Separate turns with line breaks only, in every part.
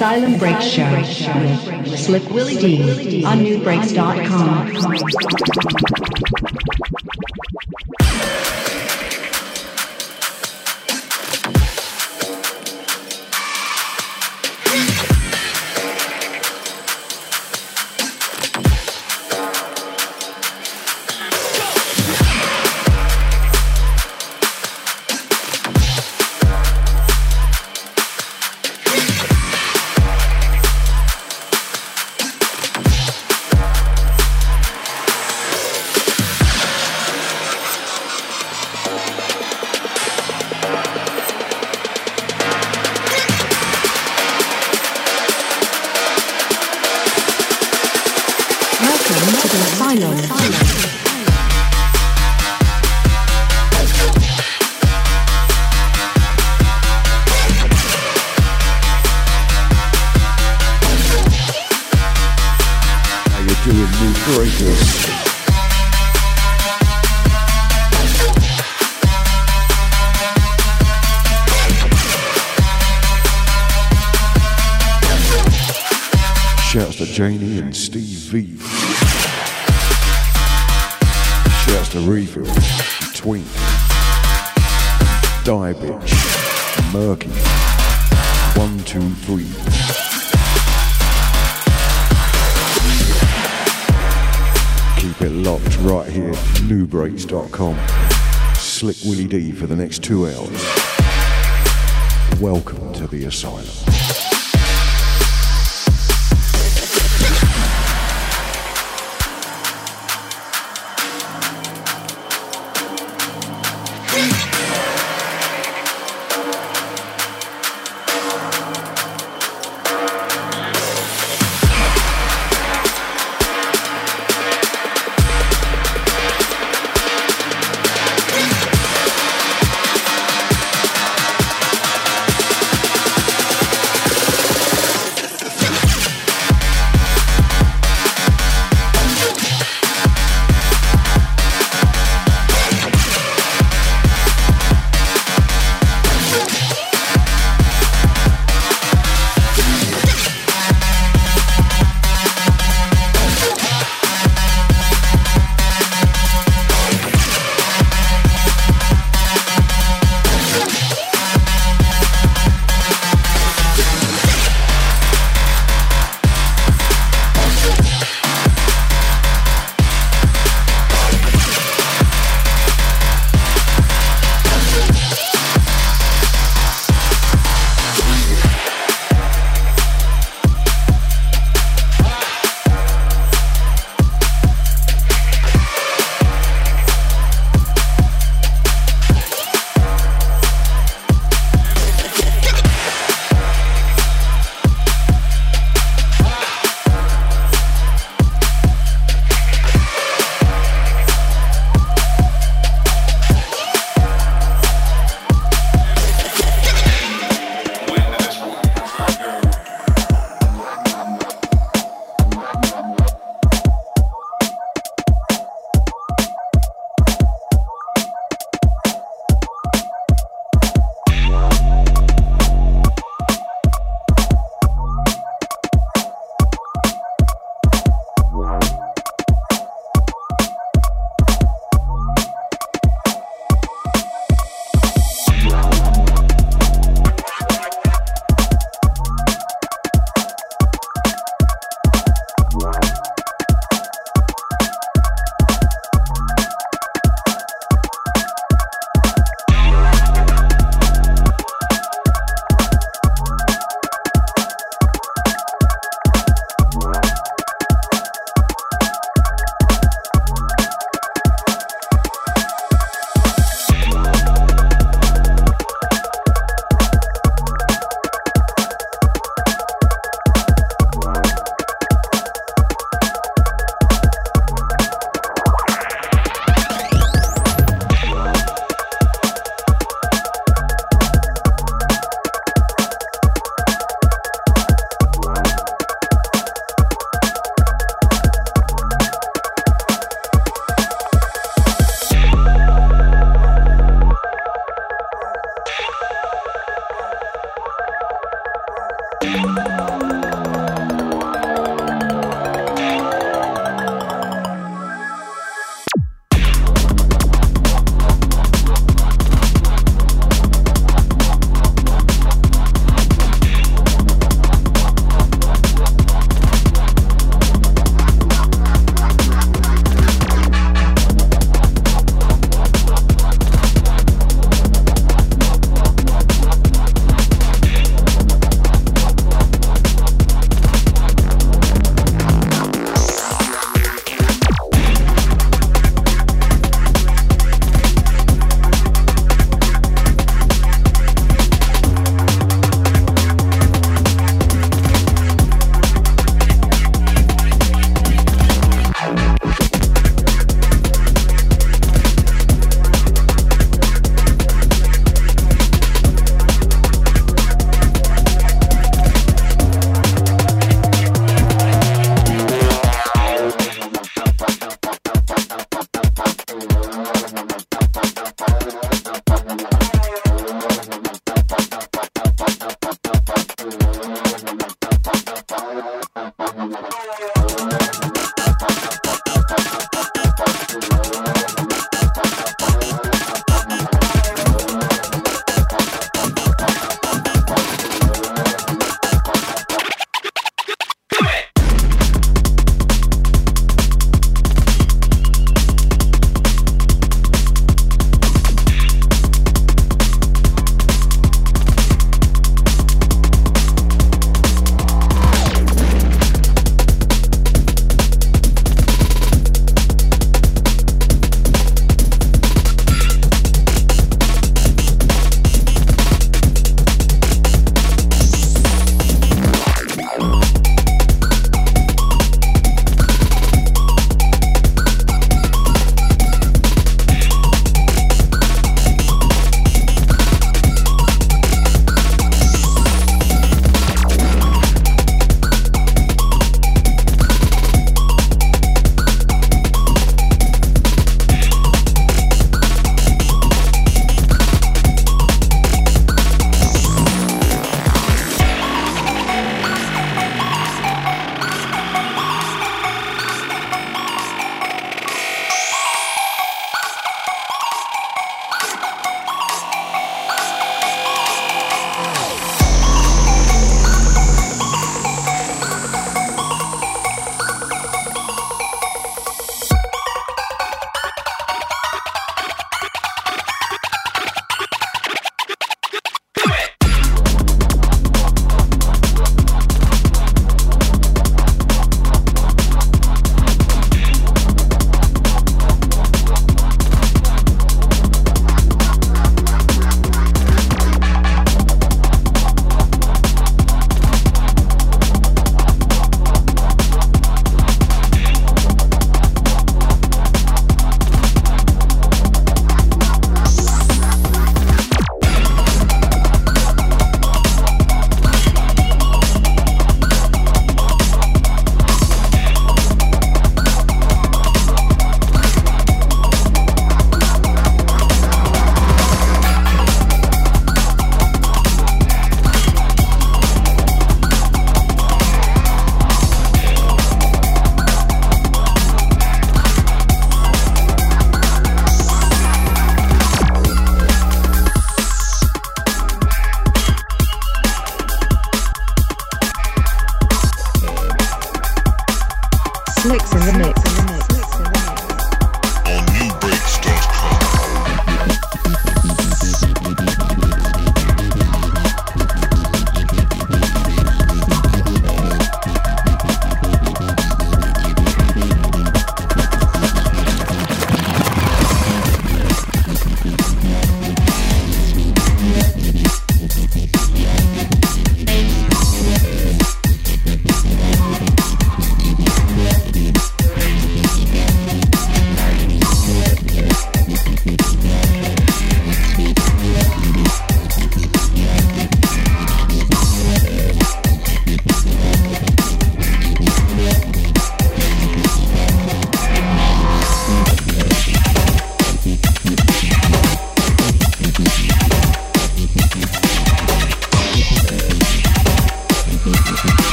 Asylum Break Show with Slick Willy Dee on
nubreaks.com. for the next two hours. Welcome to the asylum.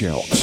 This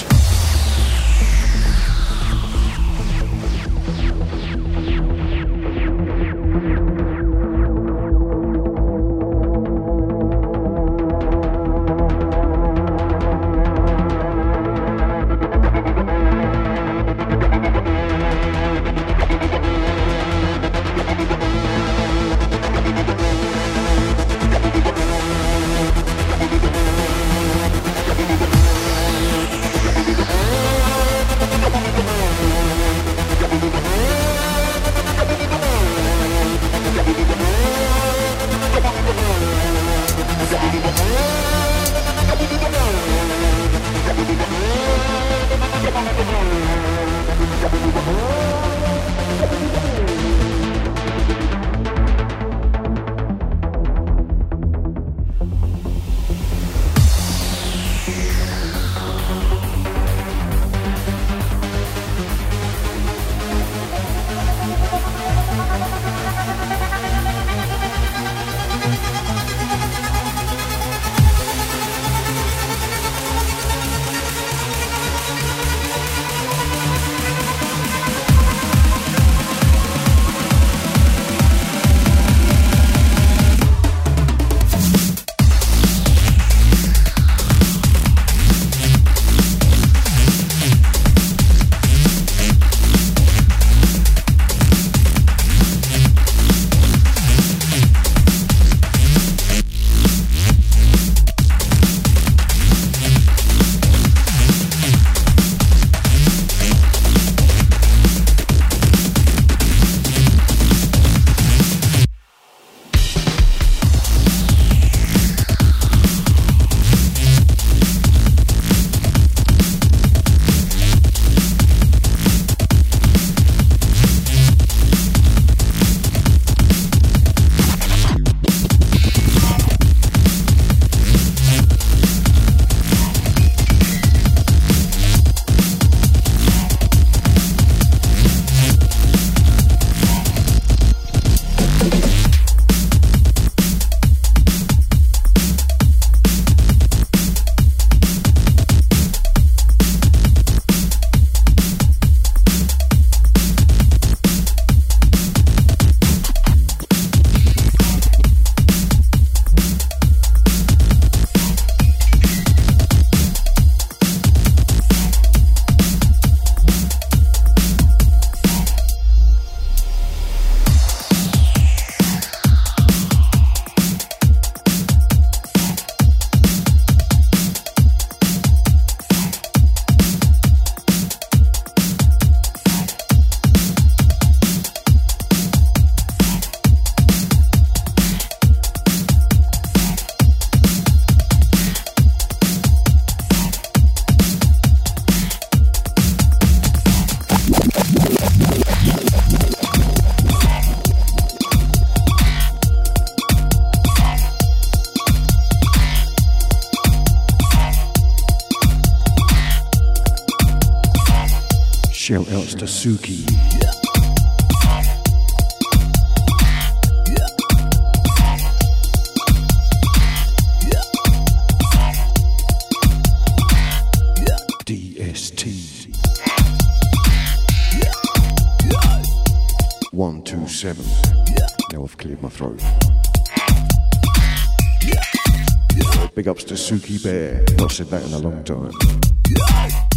Shout. Suki. DST. 127. Now I've cleared my throat. Big ups to Suki Bear. Not said that in a long time.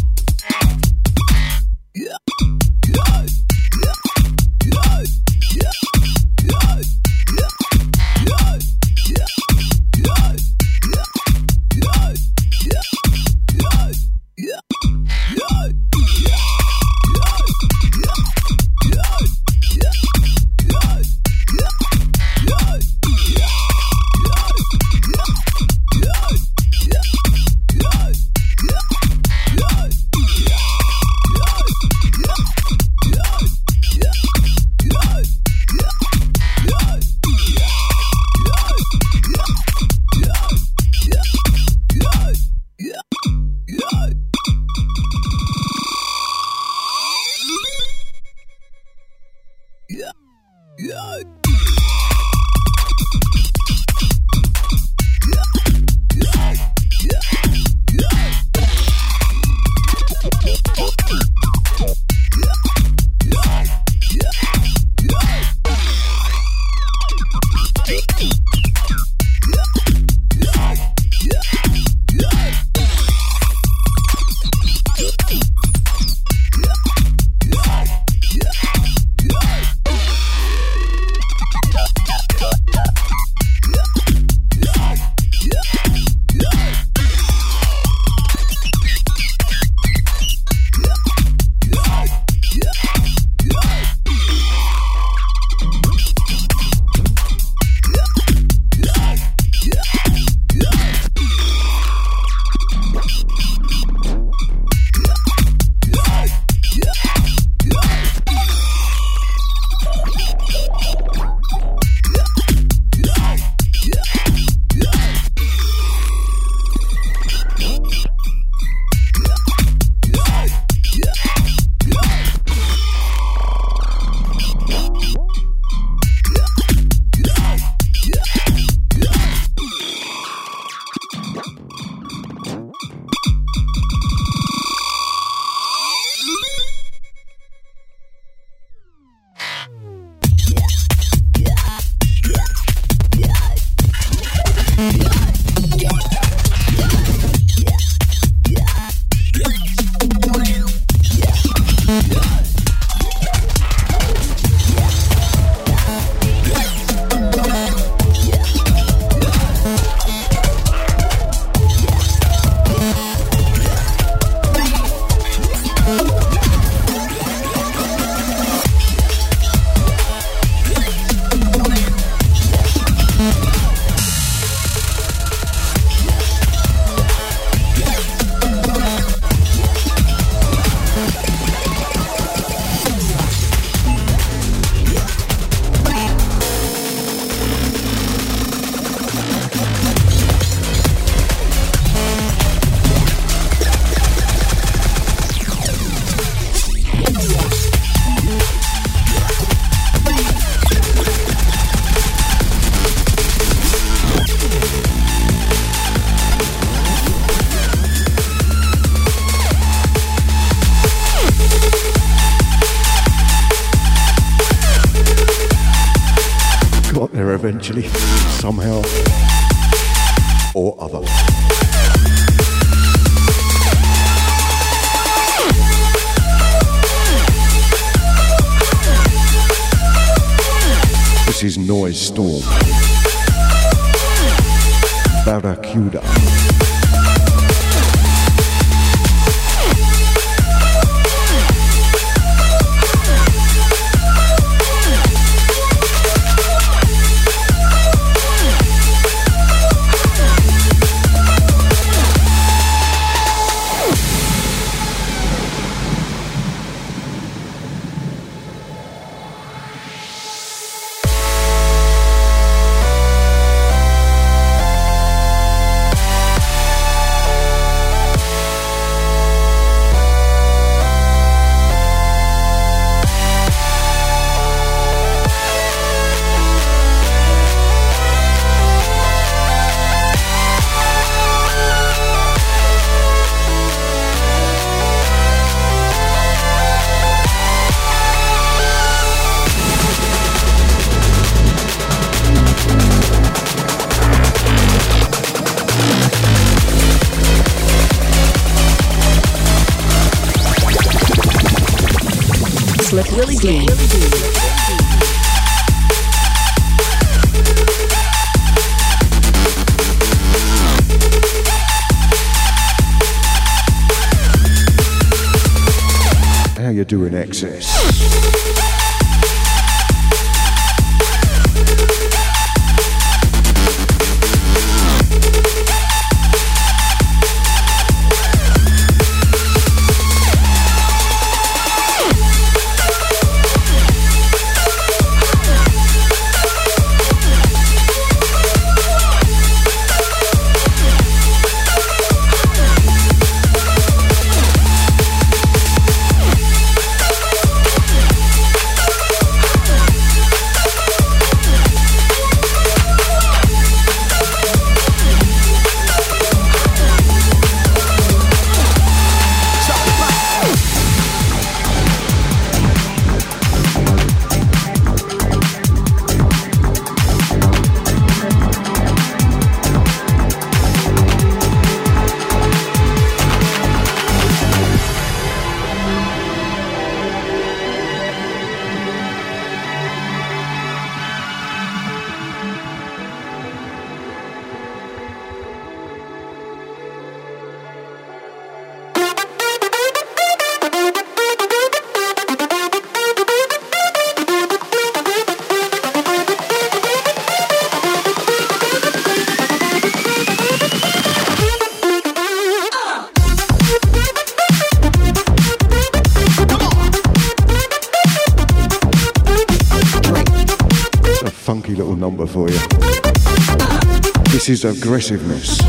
This is Aggresivnes.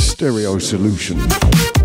Stereo solution.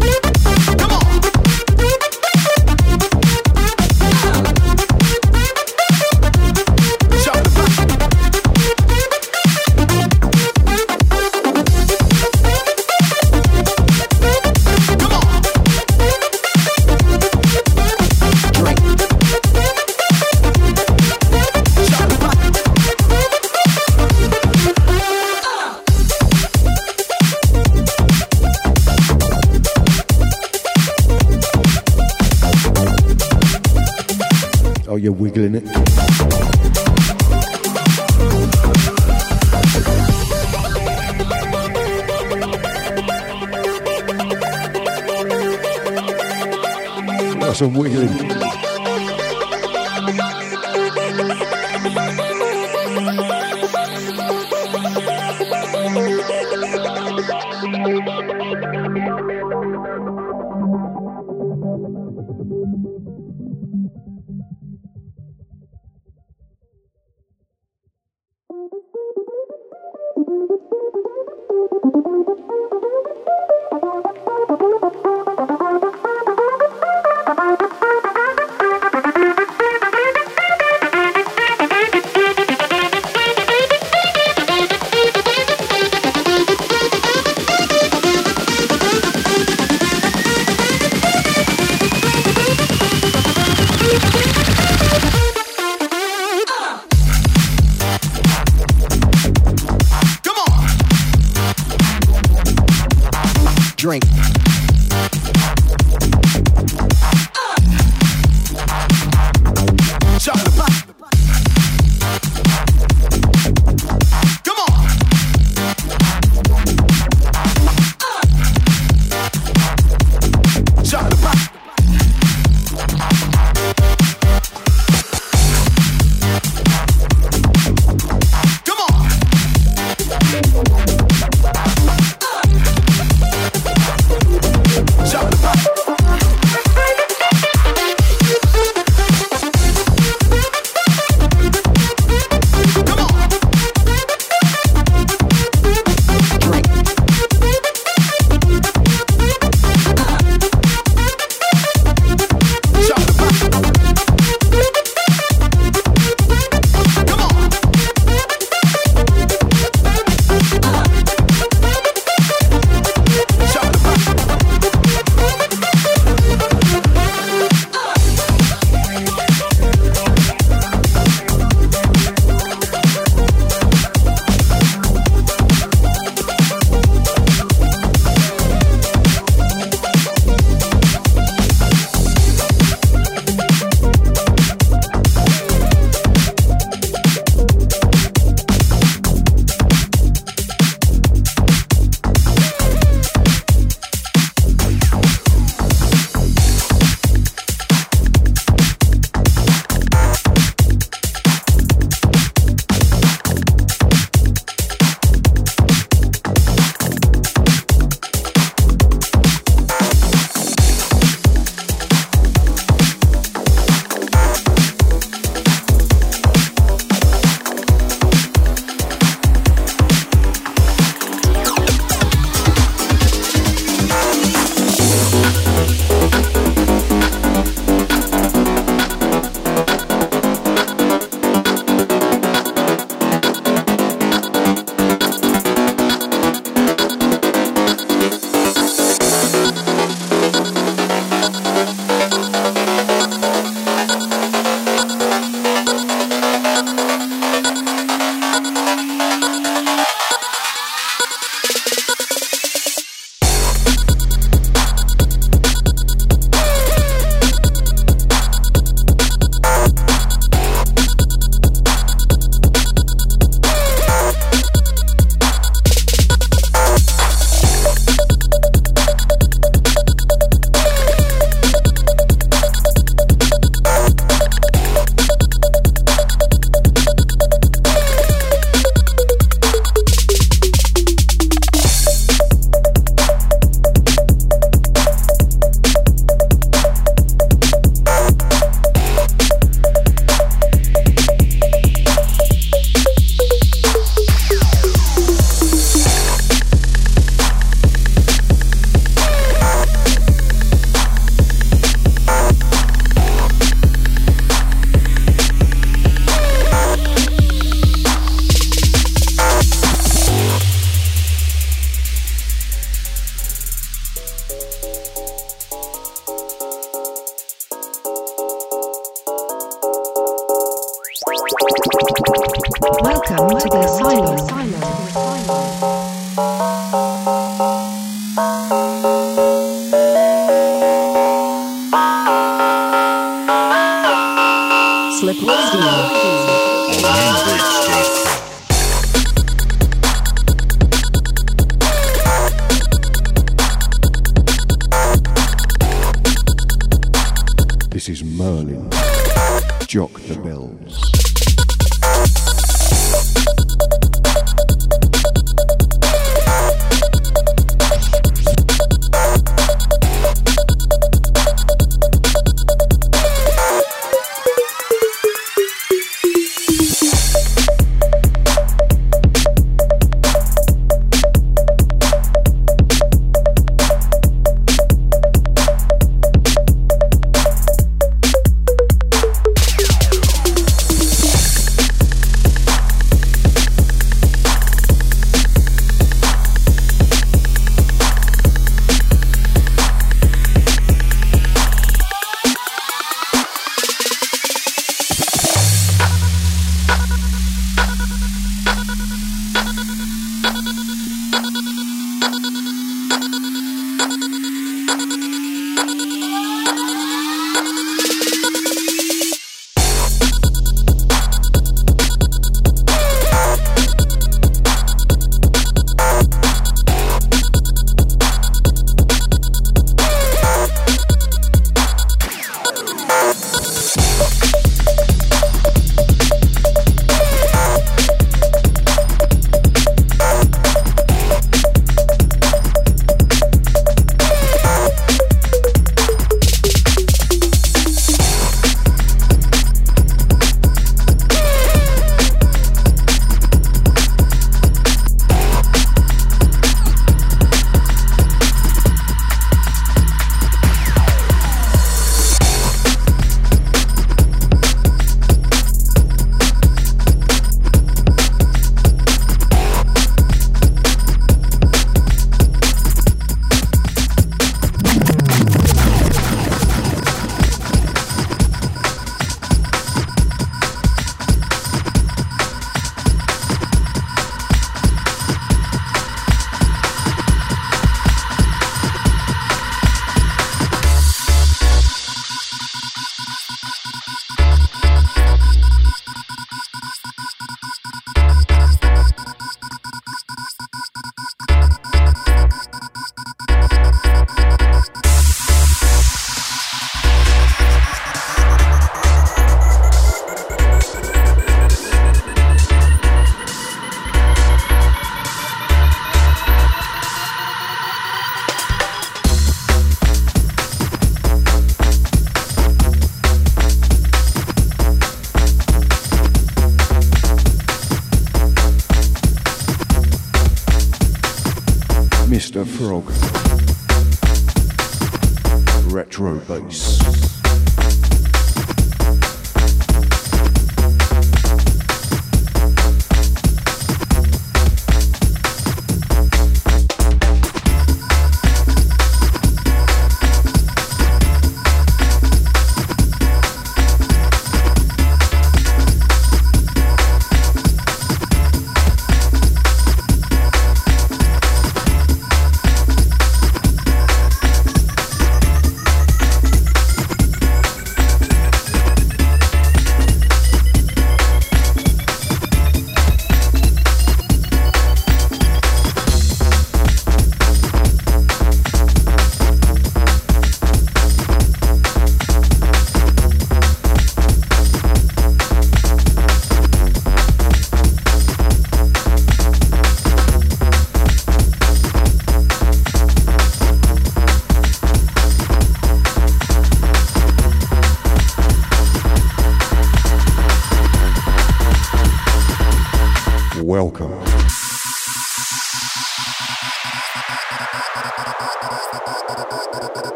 Retro bass.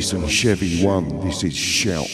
This is Chevy One. This is Shout.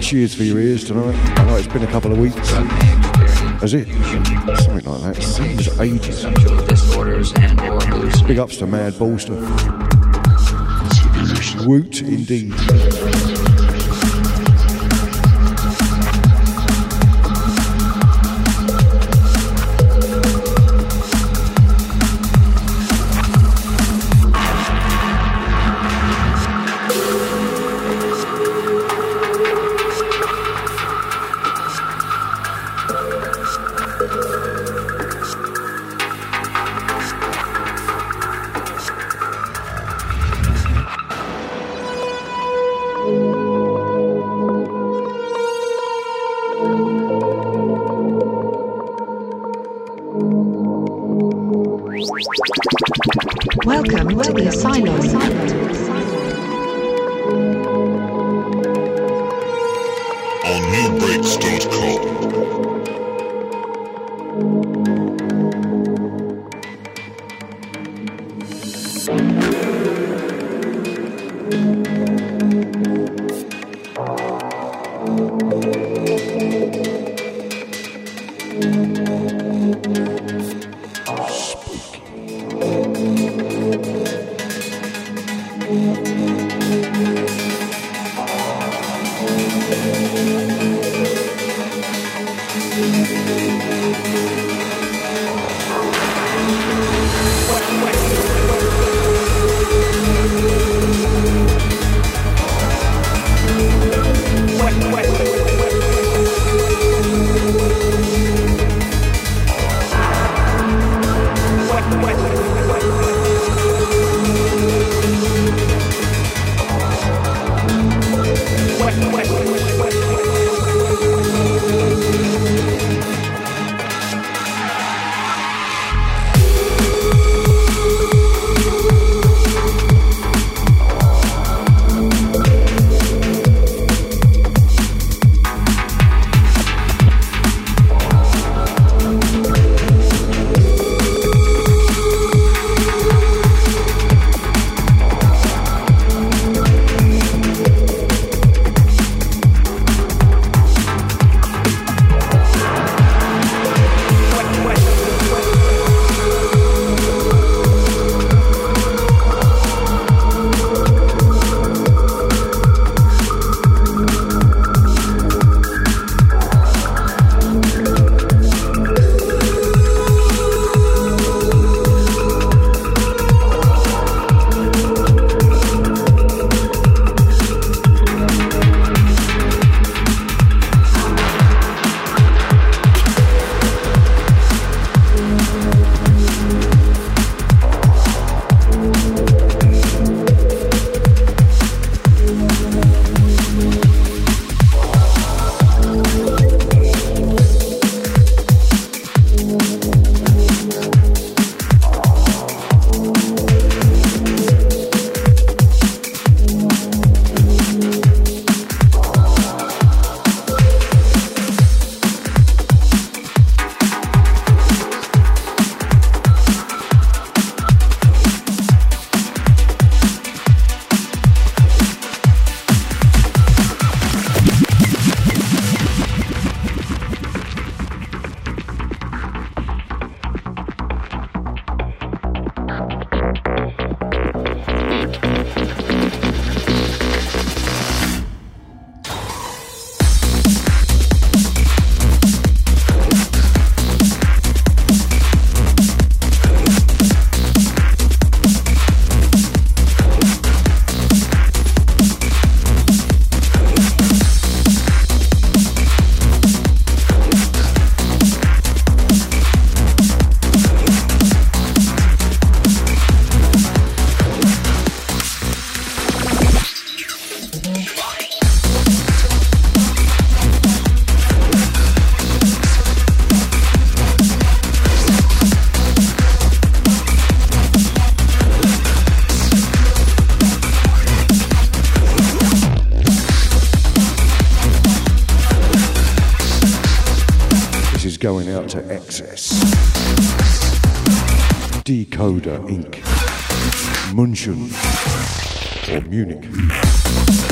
Cheers for your ears tonight. I know it's been a couple of weeks. Has it? Something like that. Seems ages. Big ups to Mad Bolster. Woot indeed. Inc. Munchen. or Munich.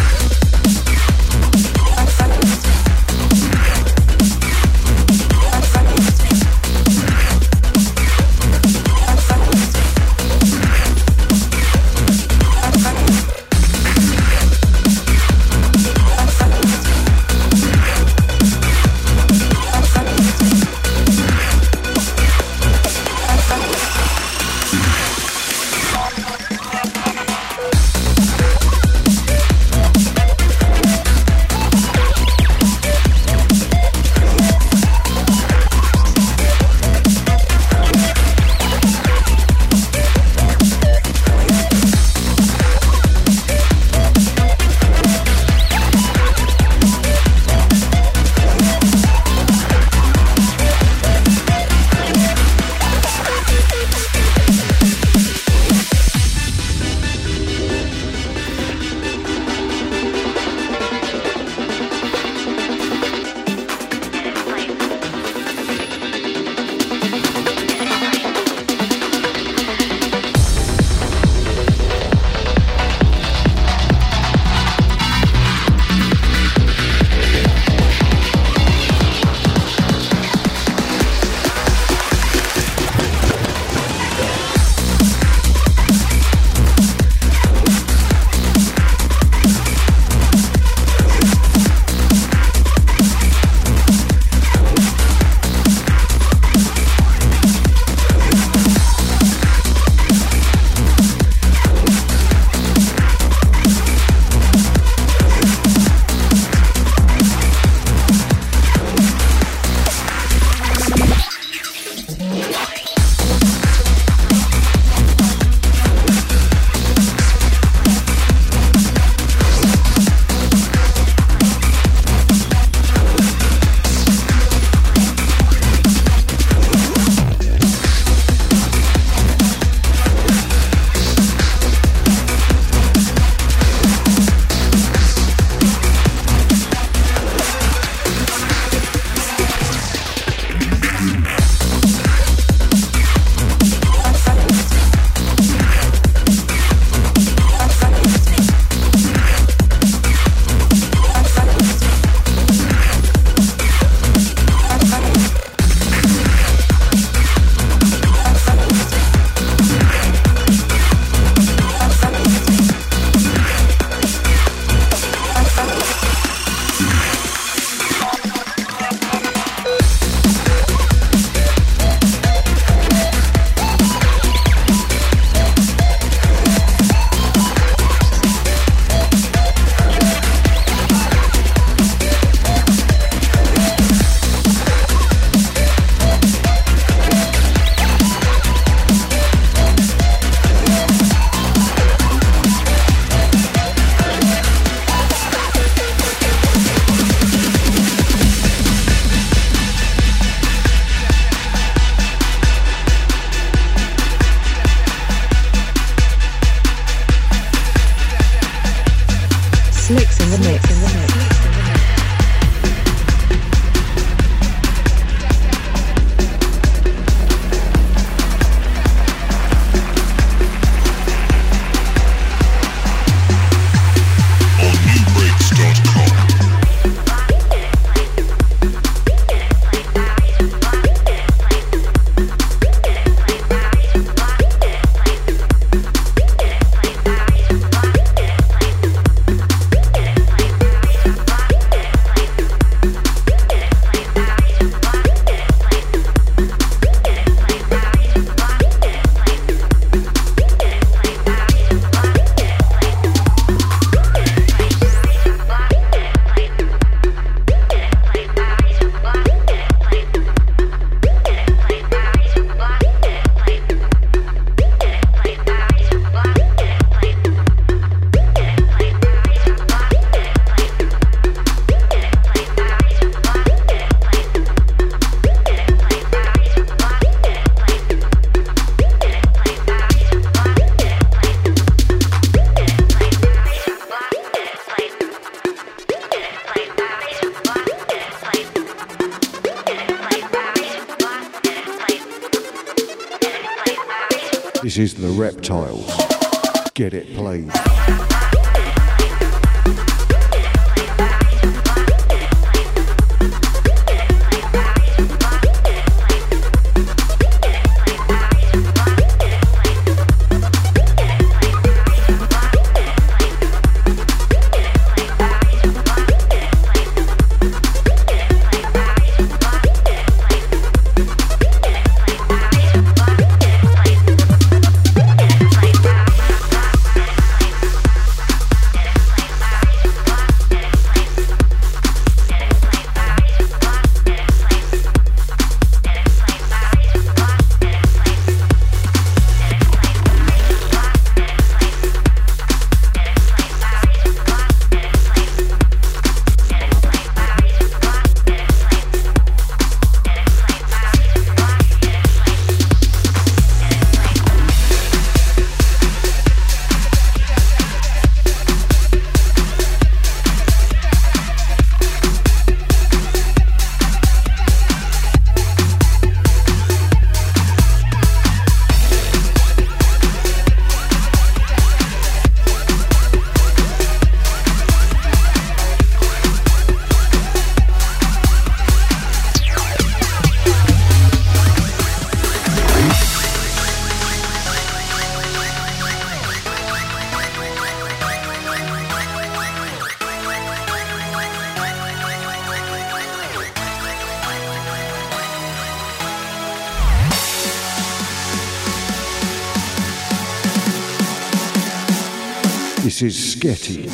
Is Sketi.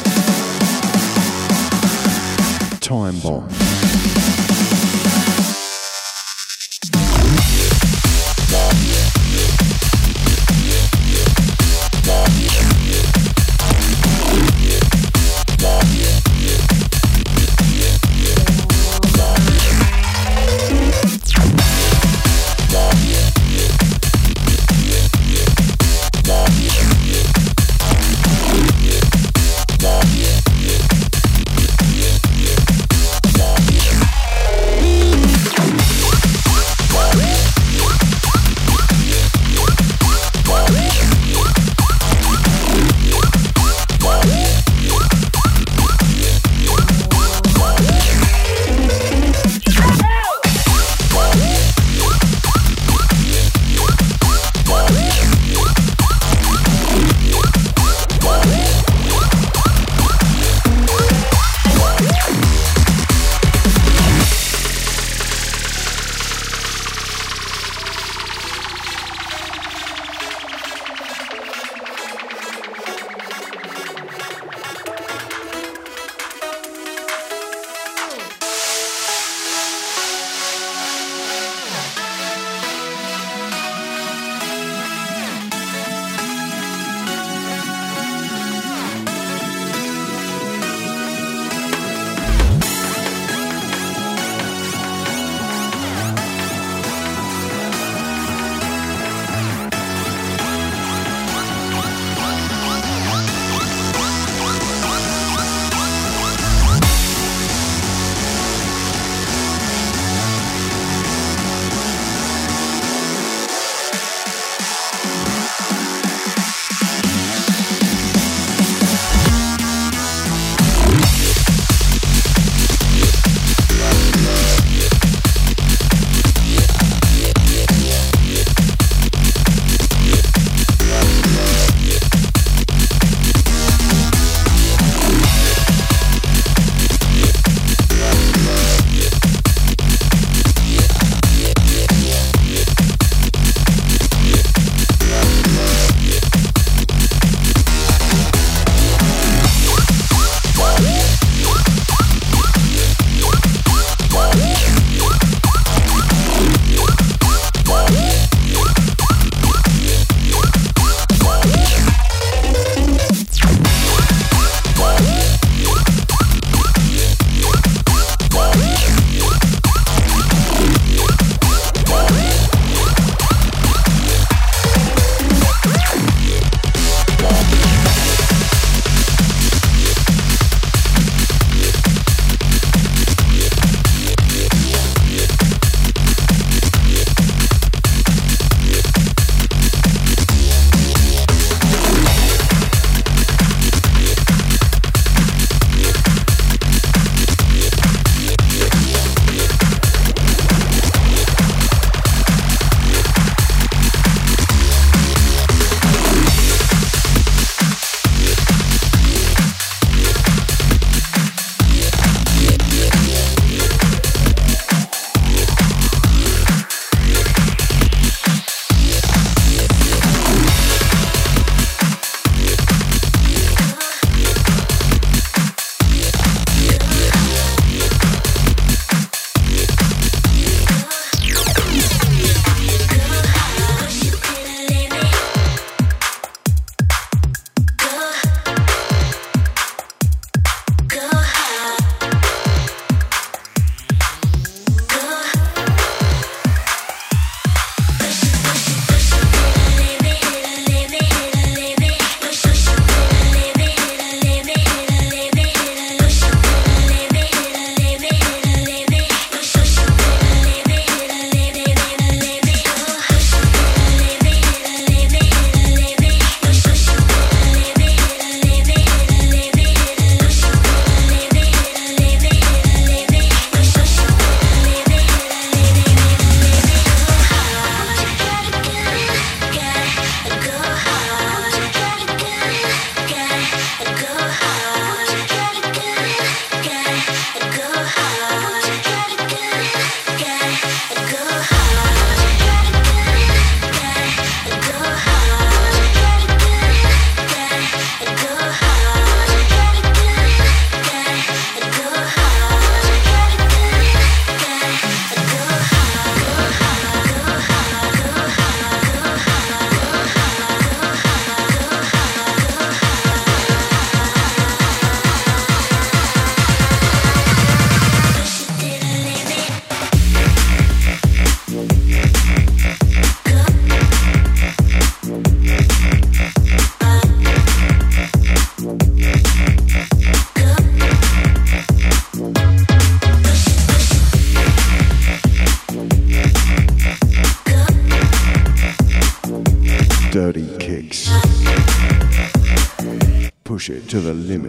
To the limit.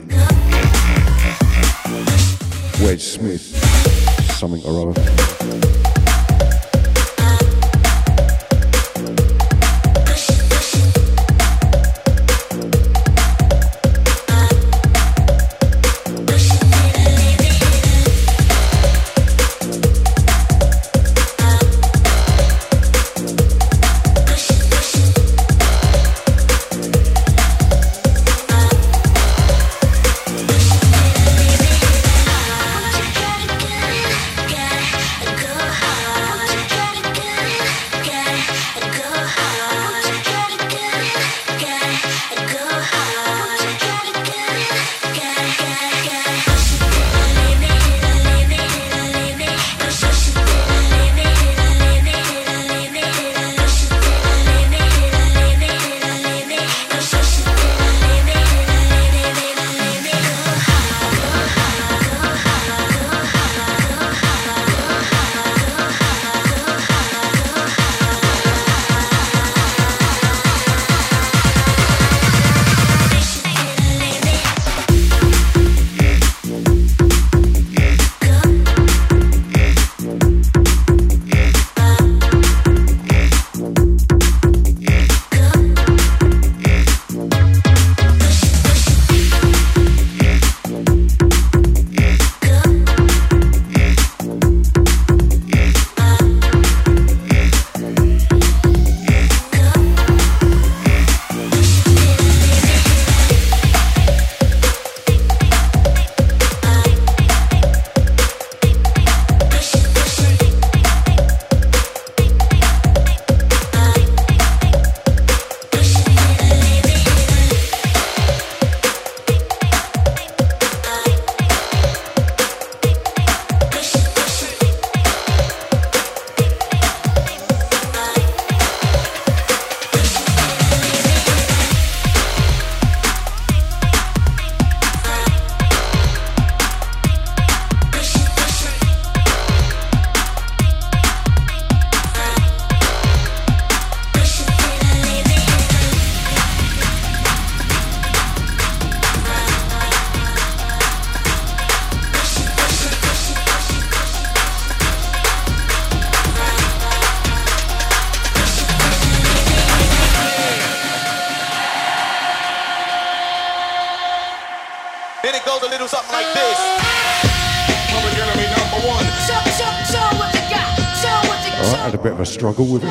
Struggle with it.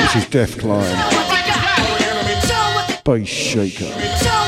This is Defkline. Bass Shaker.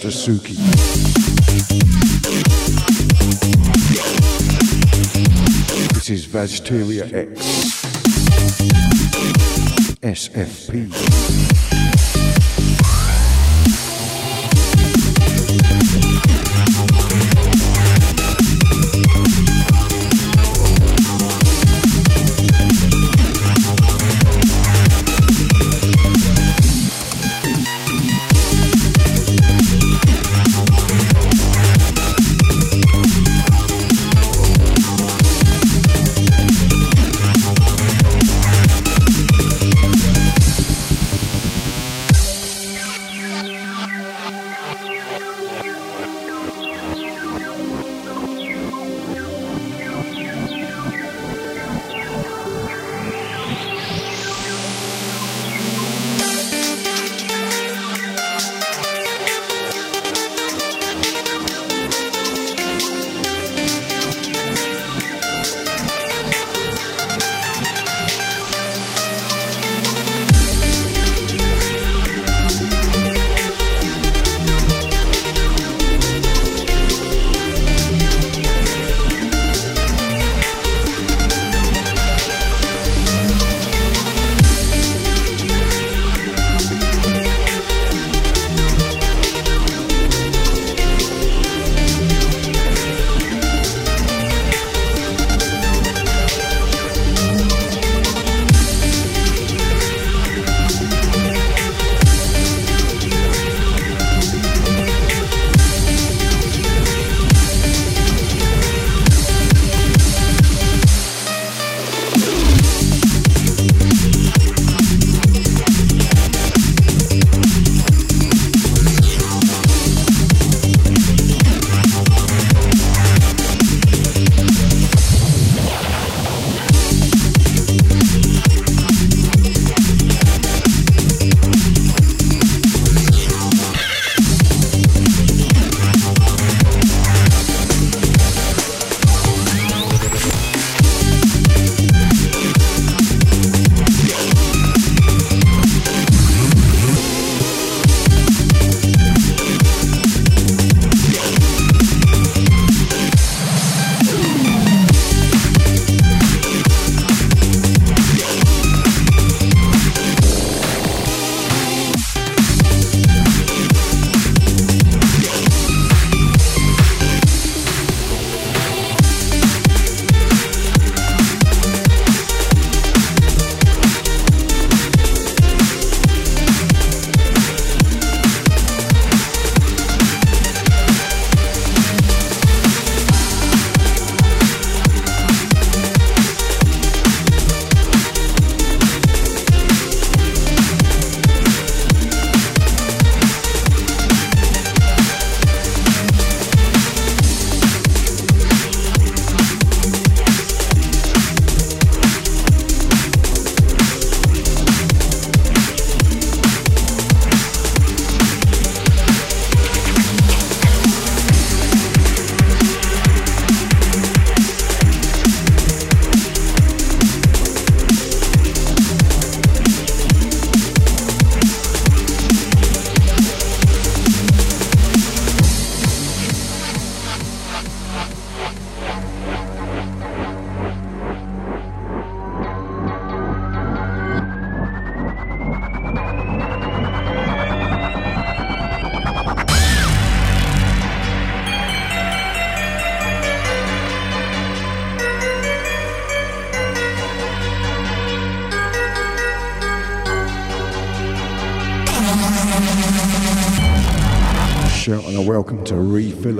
To Suki. This is Vazteria X. SFP.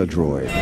Droid.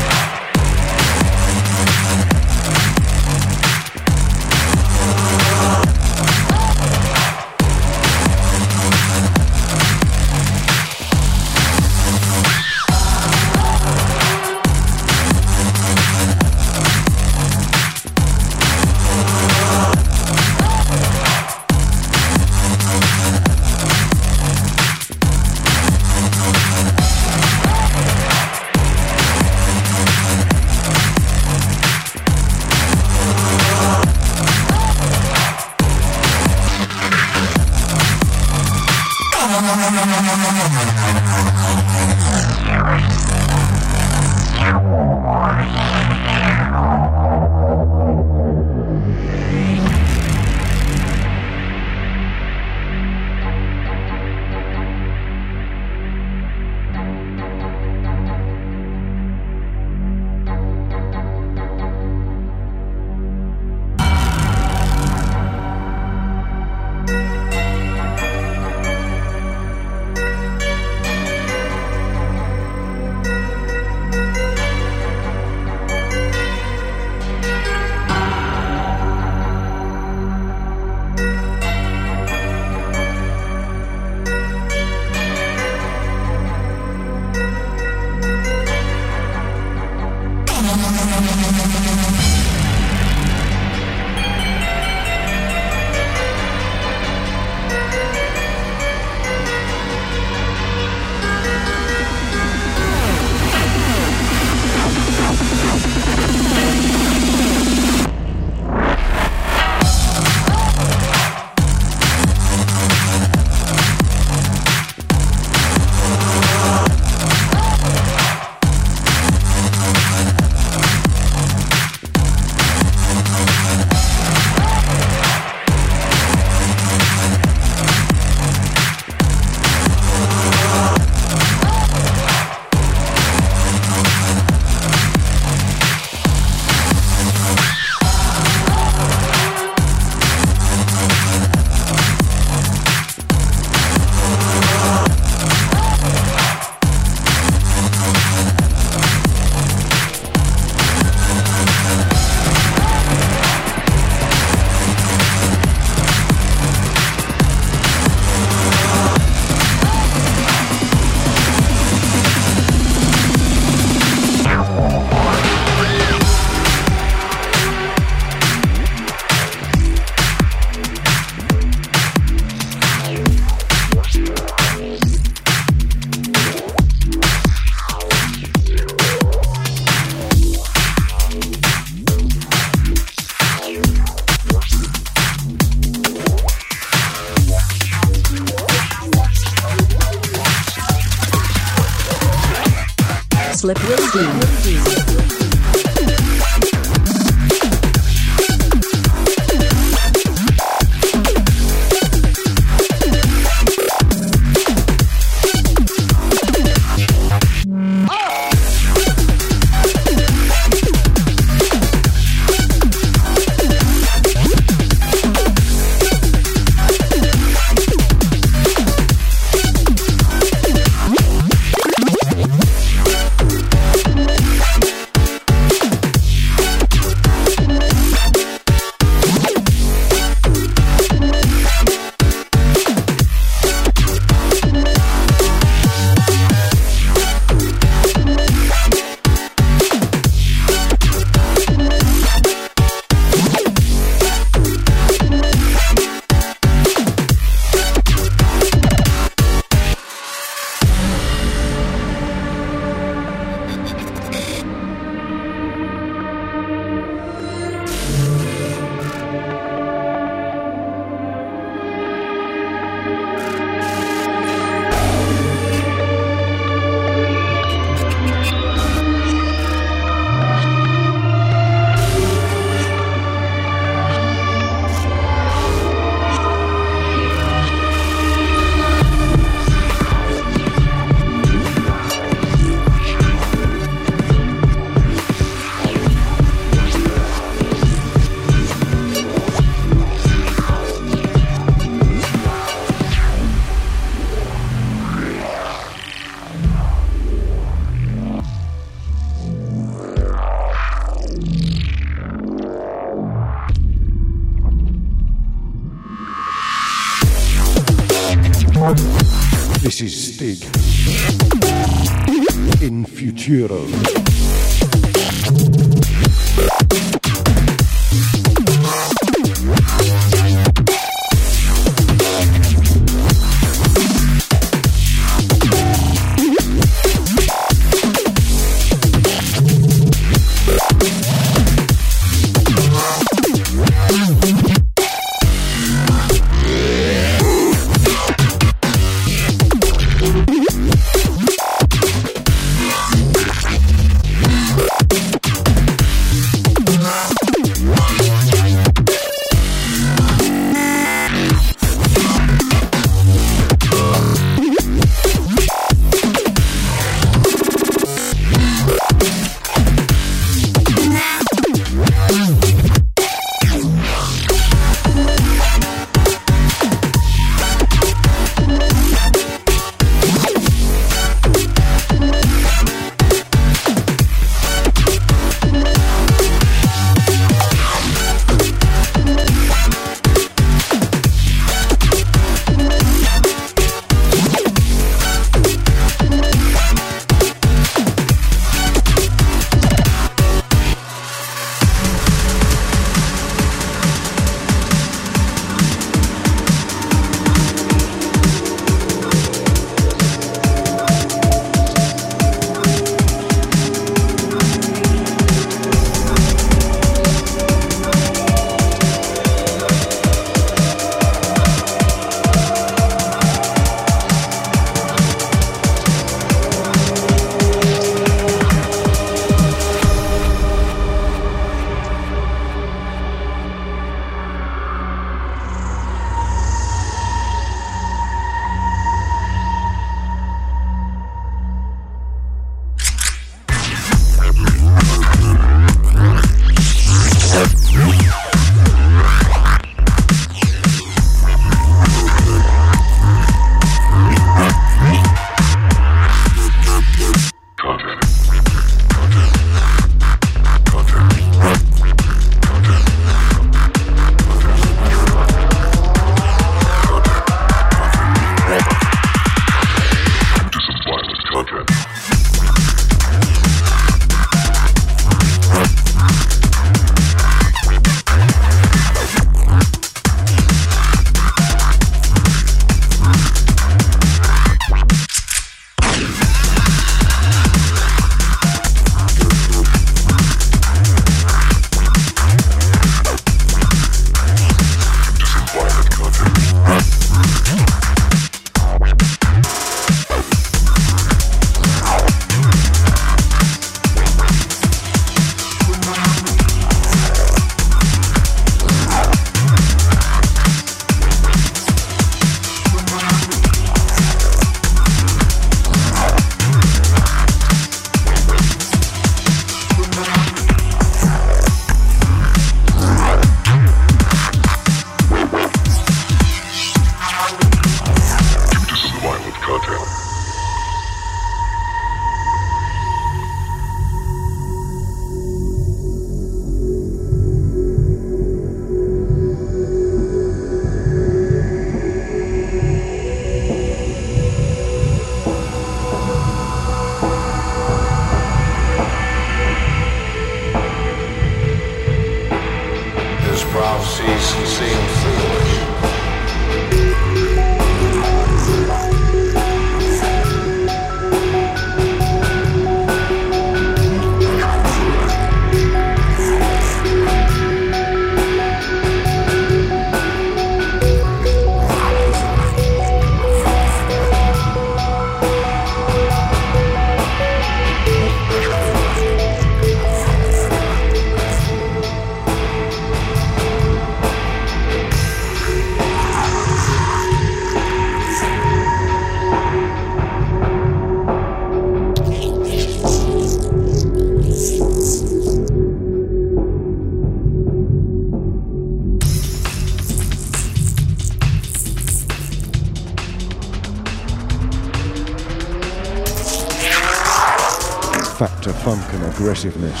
Aggressiveness.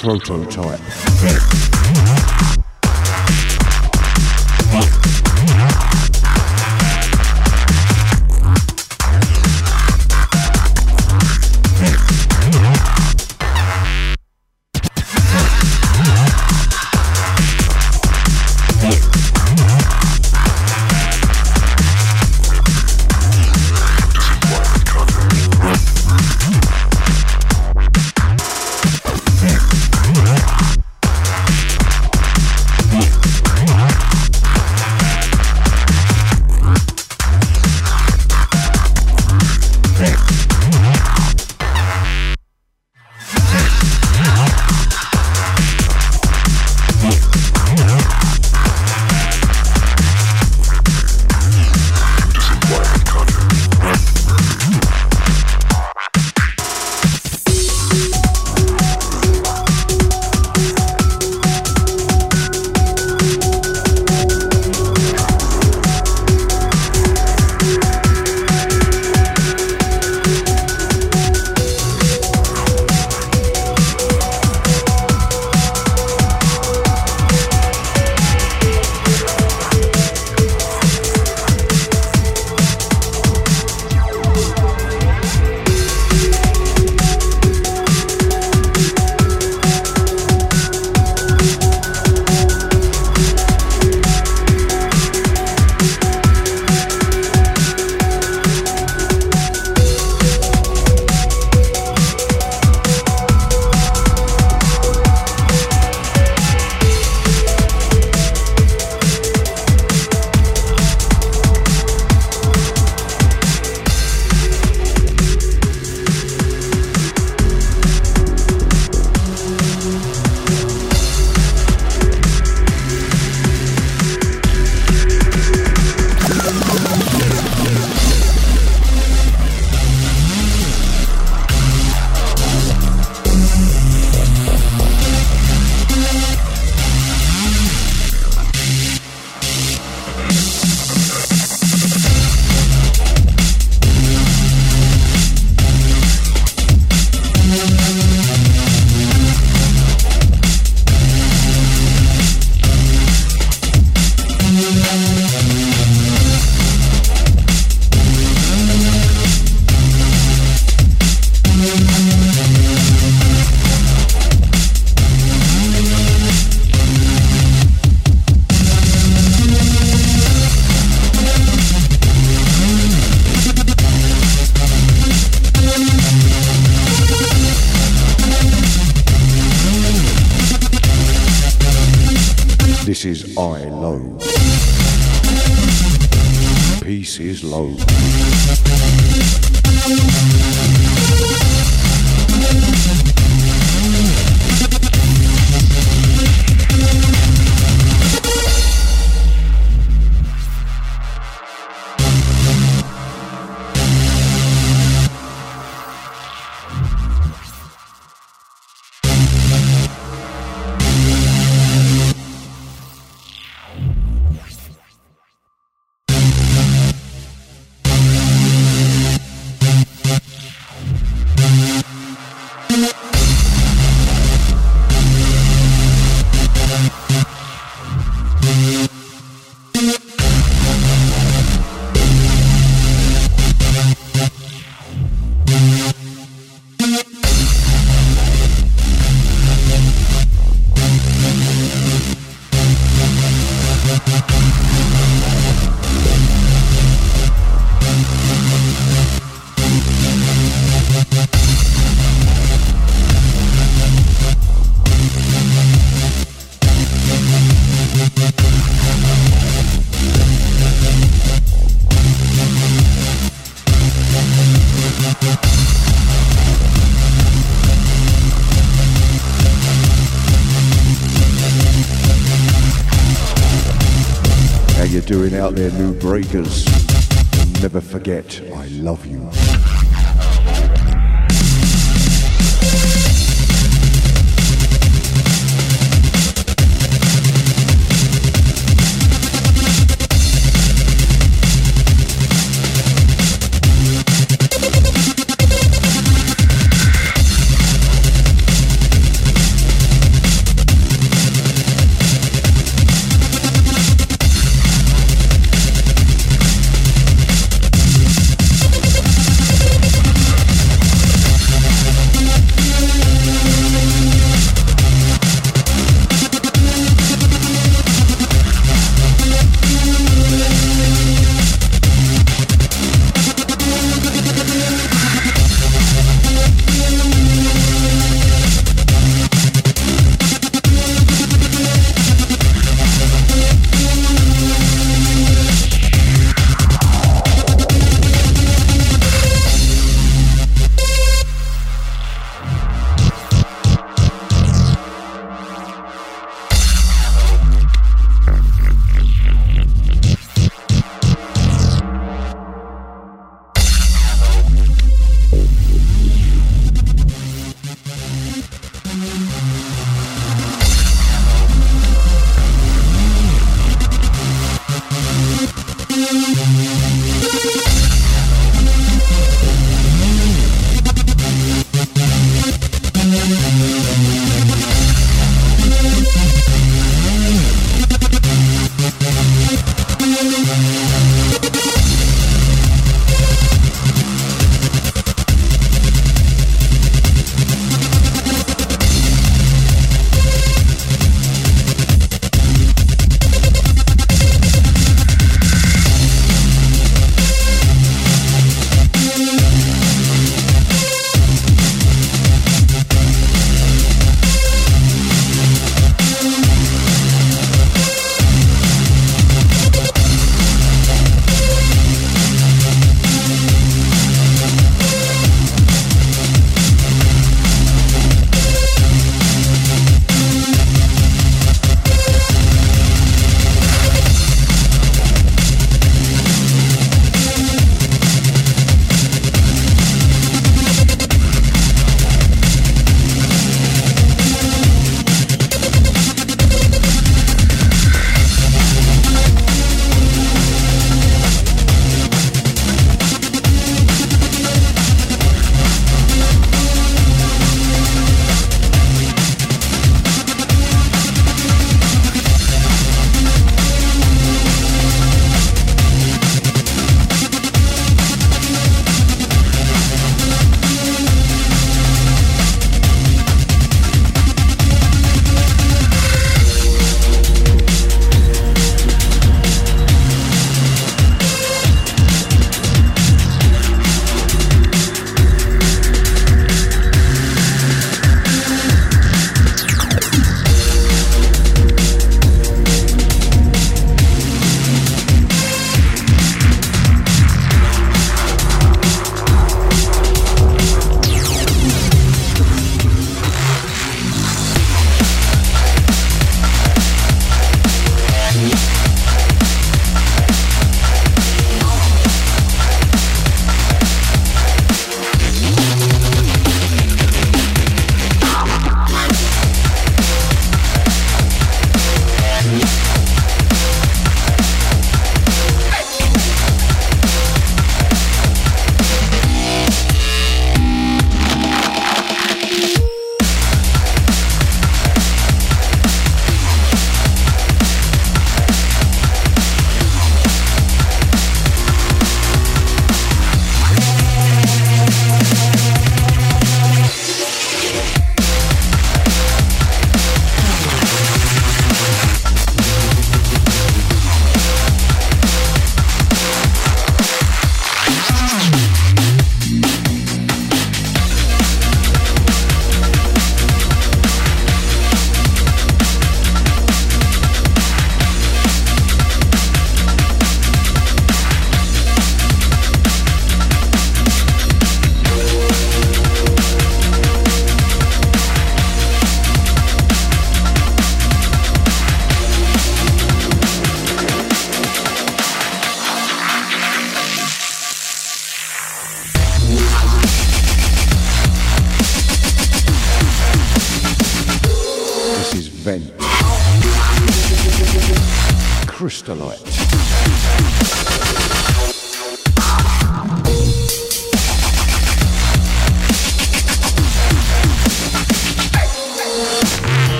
Prototype. There, new breakers. Never forget, I love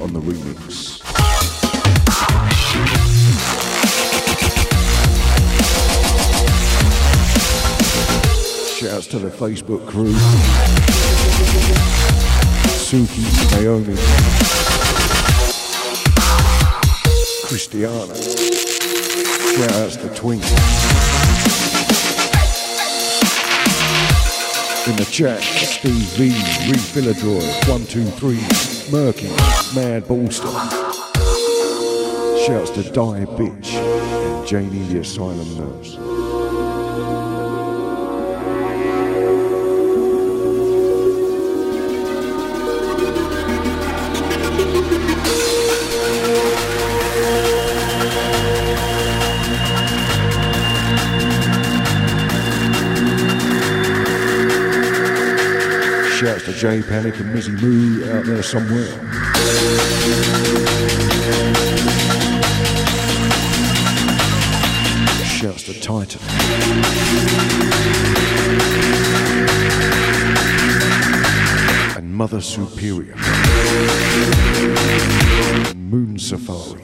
on the remix. Shouts to the Facebook crew. Refilladroid, 123, Murky, Mad Ballster. Shouts to Die Bitch and Janie the Asylum Nurse. To Panic and Mizzy Moo out there somewhere. Shouts to Titan. And Mother Superior. Moon Safari.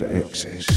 To Excess.